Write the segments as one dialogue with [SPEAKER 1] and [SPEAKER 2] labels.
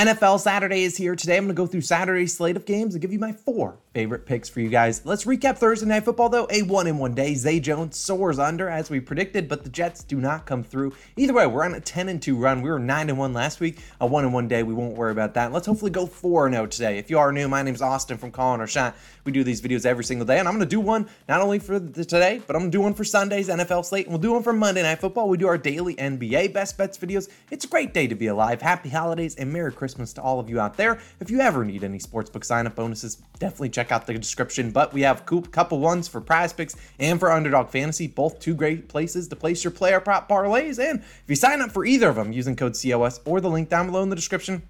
[SPEAKER 1] NFL Saturday is here today. I'm going to go through Saturday's slate of games and give you my four favorite picks for you guys. Let's recap Thursday Night Football, though. A one in one day. Zay Jones soars under as we predicted, but the Jets do not come through. Either way, we're on a 10 and 2 run. We were 9 and 1 last week. A one in one day. We won't worry about that. Let's hopefully go 4 0 today. If you are new, my name's Austin from Calling Our Shot. We do these videos every single day, and I'm going to do one not only for today, but I'm going to do one for Sunday's NFL slate, and we'll do one for Monday Night Football. We do our daily NBA best bets videos. It's a great day to be alive. Happy holidays and Merry Christmas to all of you out there. If you ever need any sportsbook sign up bonuses, definitely check out the description. But we have a couple ones for PrizePicks and for underdog fantasy, both two great places to place your player prop parlays. And if you sign up for either of them using code COS or the link down below in the description,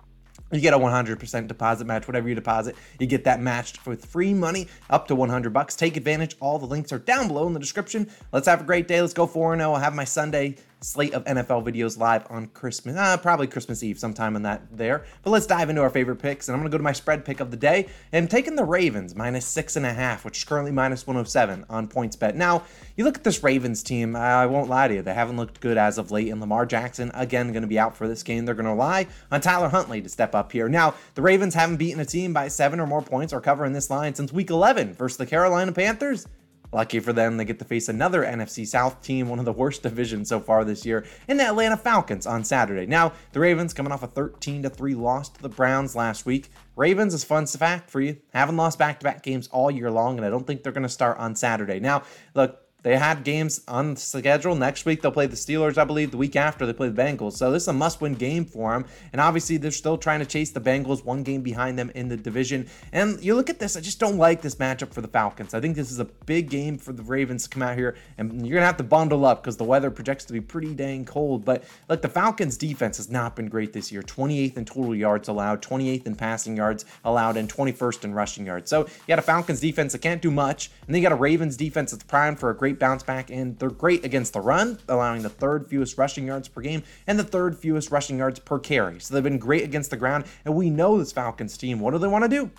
[SPEAKER 1] you get a 100% deposit match. Whatever you deposit, you get that matched with free money up to 100 bucks. Take advantage. All the links are down below in the description. Let's have a great day. Let's go 4 0. I'll have my Sunday slate of NFL videos live on Christmas, uh, probably Christmas Eve, sometime in that there. But let's dive into our favorite picks, and I'm gonna go to my spread pick of the day. And I'm taking the Ravens minus six and a half, which is currently minus 107 on PointsBet. Now, you look at this Ravens team. I won't lie to you, they haven't looked good as of late. And Lamar Jackson again to be out for this game. They're to rely on Tyler Huntley to step up here. Now, the Ravens haven't beaten a team by seven or more points or covering this line since Week 11 versus the Carolina Panthers. Lucky for them, they get to face another NFC South team, one of the worst divisions so far this year, in the Atlanta Falcons on Saturday. Now, the Ravens coming off a 13 3 loss to the Browns last week. Ravens is fun fact for you. Haven't lost back to back games all year long, and I don't think they're going to start on Saturday. Now, look, they had games on schedule. Next week they'll play the Steelers, I believe. The week after they play the Bengals. So this is a must-win game for them. And obviously they're still trying to chase the Bengals, one game behind them in the division. And you look at this, I just don't like this matchup for the Falcons. I think this is a big game for the Ravens to come out here, and you're gonna have to bundle up because the weather projects to be pretty dang cold. But like the Falcons' defense has not been great this year. 28th in total yards allowed, 28th in passing yards allowed, and 21st in rushing yards. So you got a Falcons defense that can't do much, and then you got a Ravens defense that's primed for a great bounce back, and they're great against the run, allowing the third fewest rushing yards per game and the third fewest rushing yards per carry. So they've been great against the ground, and we know this Falcons team. What do they want to do?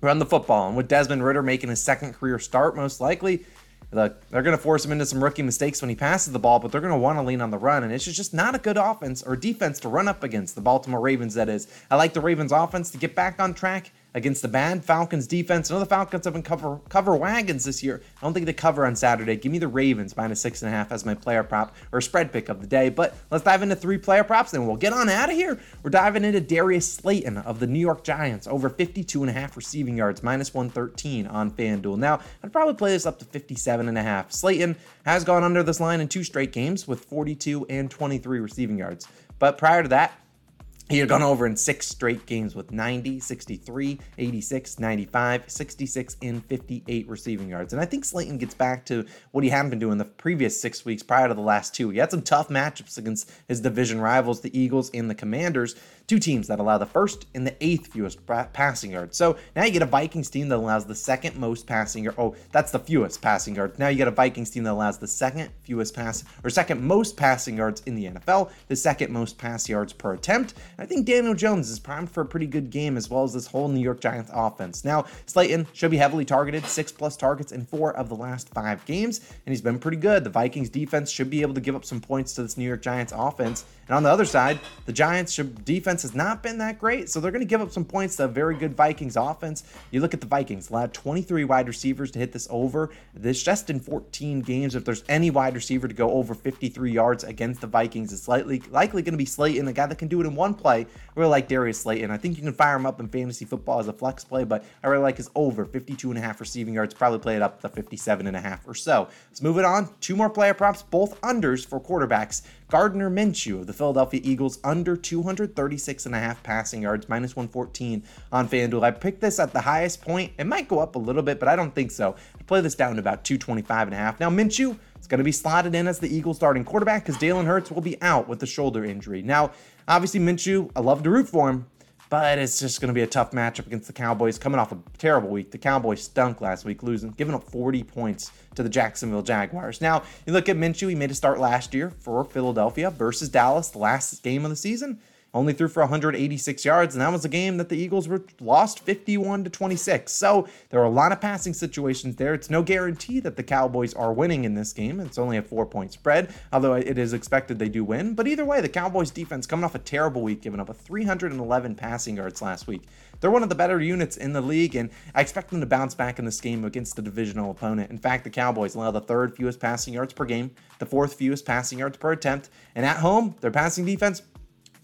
[SPEAKER 1] Run the football. And with Desmond Ridder making his second career start, most likely, they're going to force him into some rookie mistakes when he passes the ball, but they're going to want to lean on the run. And it's just not a good offense or defense to run up against the Baltimore Ravens, that is. I like the Ravens offense to get back on track against the bad Falcons defense. I know the Falcons have been cover cover wagons this year. I don't think they cover on Saturday. Give me the Ravens minus six and a half as my player prop or spread pick of the day. But let's dive into three player props and we'll get on out of here. We're diving into Darius Slayton of the New York Giants over 52 and a half receiving yards, minus 113 on FanDuel. Now, I'd probably play this up to 57 and a half. Slayton has gone under this line in two straight games with 42 and 23 receiving yards. But prior to that, he had gone over in six straight games with 90, 63, 86, 95, 66, and 58 receiving yards. And I think Slayton gets back to what he hadn't been doing the previous six weeks prior to the last two. He had some tough matchups against his division rivals, the Eagles and the Commanders, two teams that allow the first and the eighth fewest passing yards. So now you get a Vikings team that allows the second most passing yards. Oh, that's the fewest passing yards. Now you get a Vikings team that allows the second fewest pass or second most passing yards in the NFL, the second most pass yards per attempt. I think Daniel Jones is primed for a pretty good game as well as this whole New York Giants offense. Now, Slayton should be heavily targeted, six plus targets in four of the last five games, and he's been pretty good. The Vikings defense should be able to give up some points to this New York Giants offense. And on the other side, the Giants defense has not been that great, so they're going to give up some points to a very good Vikings offense. You look at the Vikings, allowed 23 wide receivers to hit this over. This just in 14 games. If there's any wide receiver to go over 53 yards against the Vikings, it's likely likely going to be Slayton, the guy that can do it in one play. I really like Darius Slayton. I think you can fire him up in fantasy football as a flex play, but I really like his over 52 and a half receiving yards. Probably play it up to 57 and a half or so. Let's move it on. Two more player props, both unders for quarterbacks. Gardner Minshew of the Philadelphia Eagles under 236 and a half passing yards, minus 114 on FanDuel. I picked this at the highest point. It might go up a little bit, but I don't think so. I play this down to about 225 and a half. Now Minshew is going to be slotted in as the Eagles starting quarterback because Jalen Hurts will be out with the shoulder injury. Now, obviously Minshew, I love to root for him but it's just going to be a tough matchup against the Cowboys coming off a terrible week. The Cowboys stunk last week, losing, giving up 40 points to the Jacksonville Jaguars. Now, you look at Minshew, he made a start last year for Philadelphia versus Dallas, the last game of the season. Only threw for 186 yards, and that was a game that the Eagles were lost 51 to 26. So there are a lot of passing situations there. It's no guarantee that the Cowboys are winning in this game. It's only a four point spread, although it is expected they do win. But either way, the Cowboys defense coming off a terrible week, giving up a 311 passing yards last week. They're one of the better units in the league, and I expect them to bounce back in this game against the divisional opponent. In fact, the Cowboys allow the third fewest passing yards per game, the fourth fewest passing yards per attempt, and at home, their passing defense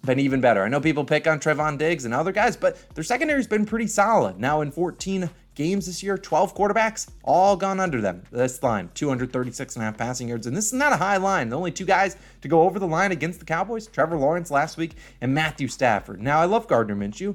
[SPEAKER 1] been even better. I know people pick on Trevon Diggs and other guys, but their secondary's been pretty solid. Now in 14 games this year, 12 quarterbacks, all gone under them. This line, 236 and a half passing yards. And this is not a high line. The only two guys to go over the line against the Cowboys, Trevor Lawrence last week and Matthew Stafford. Now I love Gardner Minshew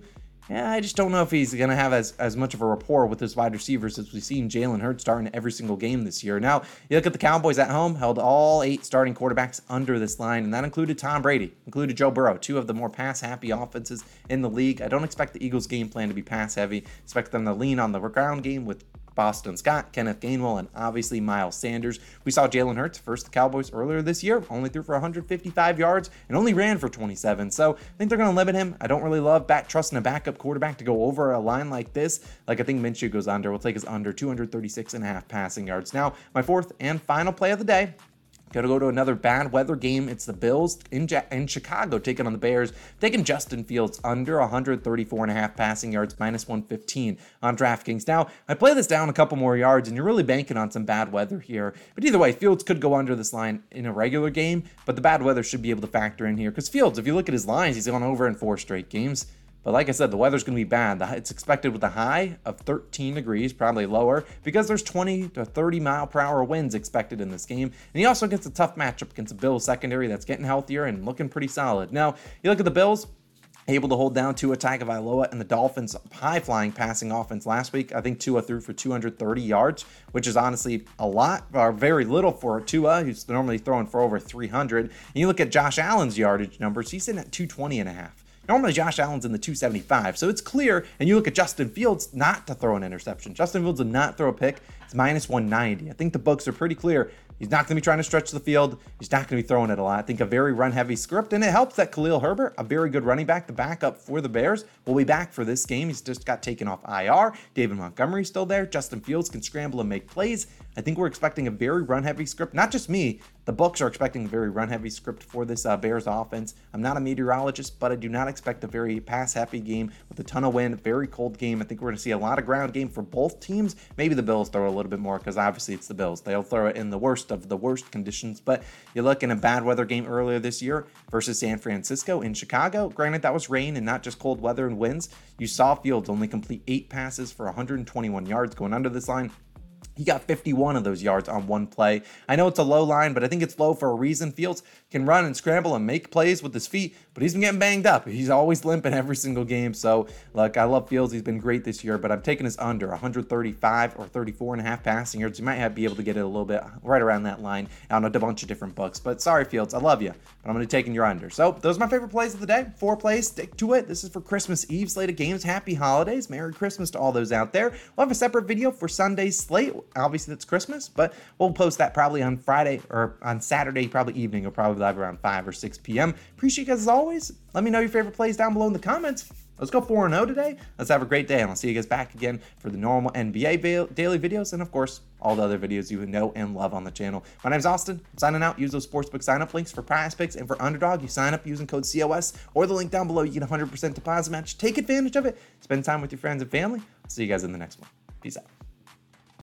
[SPEAKER 1] yeah, I just don't know if he's going to have as, as much of a rapport with his wide receivers as we've seen Jalen Hurts starting every single game this year. Now, you look at the Cowboys at home, held all eight starting quarterbacks under this line, and that included Tom Brady, included Joe Burrow, two of the more pass happy offenses in the league. I don't expect the Eagles' game plan to be pass heavy. Expect them to lean on the ground game with Boston Scott, Kenneth Gainwell, and obviously Miles Sanders. We saw Jalen Hurts first the Cowboys earlier this year, only threw for 155 yards and only ran for 27. So I think they're going to limit him. I don't really love back trusting a backup quarterback to go over a line like this. Like I think Minshew goes under. We'll take his under 236 and a half passing yards. Now, my fourth and final play of the day Got to go to another bad weather game. It's the Bills in, ja- in Chicago taking on the Bears, taking Justin Fields under 134 and a half passing yards, minus 115 on DraftKings. Now, I play this down a couple more yards, and you're really banking on some bad weather here. But either way, Fields could go under this line in a regular game, but the bad weather should be able to factor in here. Because Fields, if you look at his lines, he's gone over in four straight games. But like I said, the weather's going to be bad. It's expected with a high of 13 degrees, probably lower, because there's 20 to 30 mile per hour winds expected in this game. And he also gets a tough matchup against a Bills secondary that's getting healthier and looking pretty solid. Now, you look at the Bills, able to hold down Tua Tagovailoa and the Dolphins' high-flying passing offense last week. I think Tua threw for 230 yards, which is honestly a lot or very little for Tua, who's normally throwing for over 300. And you look at Josh Allen's yardage numbers; he's sitting at 220 and a half. Normally, Josh Allen's in the 275. So it's clear, and you look at Justin Fields not to throw an interception. Justin Fields did not throw a pick. It's minus 190. I think the books are pretty clear. He's not going to be trying to stretch the field. He's not going to be throwing it a lot. I think a very run heavy script, and it helps that Khalil Herbert, a very good running back, the backup for the Bears, will be back for this game. He's just got taken off IR. David Montgomery's still there. Justin Fields can scramble and make plays. I think we're expecting a very run heavy script. Not just me, the books are expecting a very run heavy script for this uh, Bears offense. I'm not a meteorologist, but I do not expect a very pass happy game with a ton of wind, very cold game. I think we're going to see a lot of ground game for both teams. Maybe the Bills throw a little bit more because obviously it's the Bills. They'll throw it in the worst of the worst conditions. But you look in a bad weather game earlier this year versus San Francisco in Chicago. Granted, that was rain and not just cold weather and winds. You saw Fields only complete eight passes for 121 yards going under this line. He got 51 of those yards on one play. I know it's a low line, but I think it's low for a reason. Fields can run and scramble and make plays with his feet, but he's been getting banged up. He's always limping every single game. So, look, I love Fields. He's been great this year, but I'm taking his under 135 or 34 and a half passing yards. You might have be able to get it a little bit right around that line on a bunch of different books. But sorry, Fields, I love you, but I'm going to take in your under. So, those are my favorite plays of the day. Four plays, stick to it. This is for Christmas Eve slate of games. Happy holidays. Merry Christmas to all those out there. We'll have a separate video for Sunday's slate. Obviously, it's Christmas, but we'll post that probably on Friday or on Saturday, probably evening. We'll probably live around 5 or 6 p.m. Appreciate you guys as always. Let me know your favorite plays down below in the comments. Let's go 4 0 today. Let's have a great day, and I'll see you guys back again for the normal NBA daily videos and, of course, all the other videos you know and love on the channel. My name's Austin. I'm signing out. Use those sportsbook sign up links for PrizePicks and for underdog. You sign up using code COS or the link down below. You get 100% deposit match. Take advantage of it. Spend time with your friends and family. See you guys in the next one. Peace out.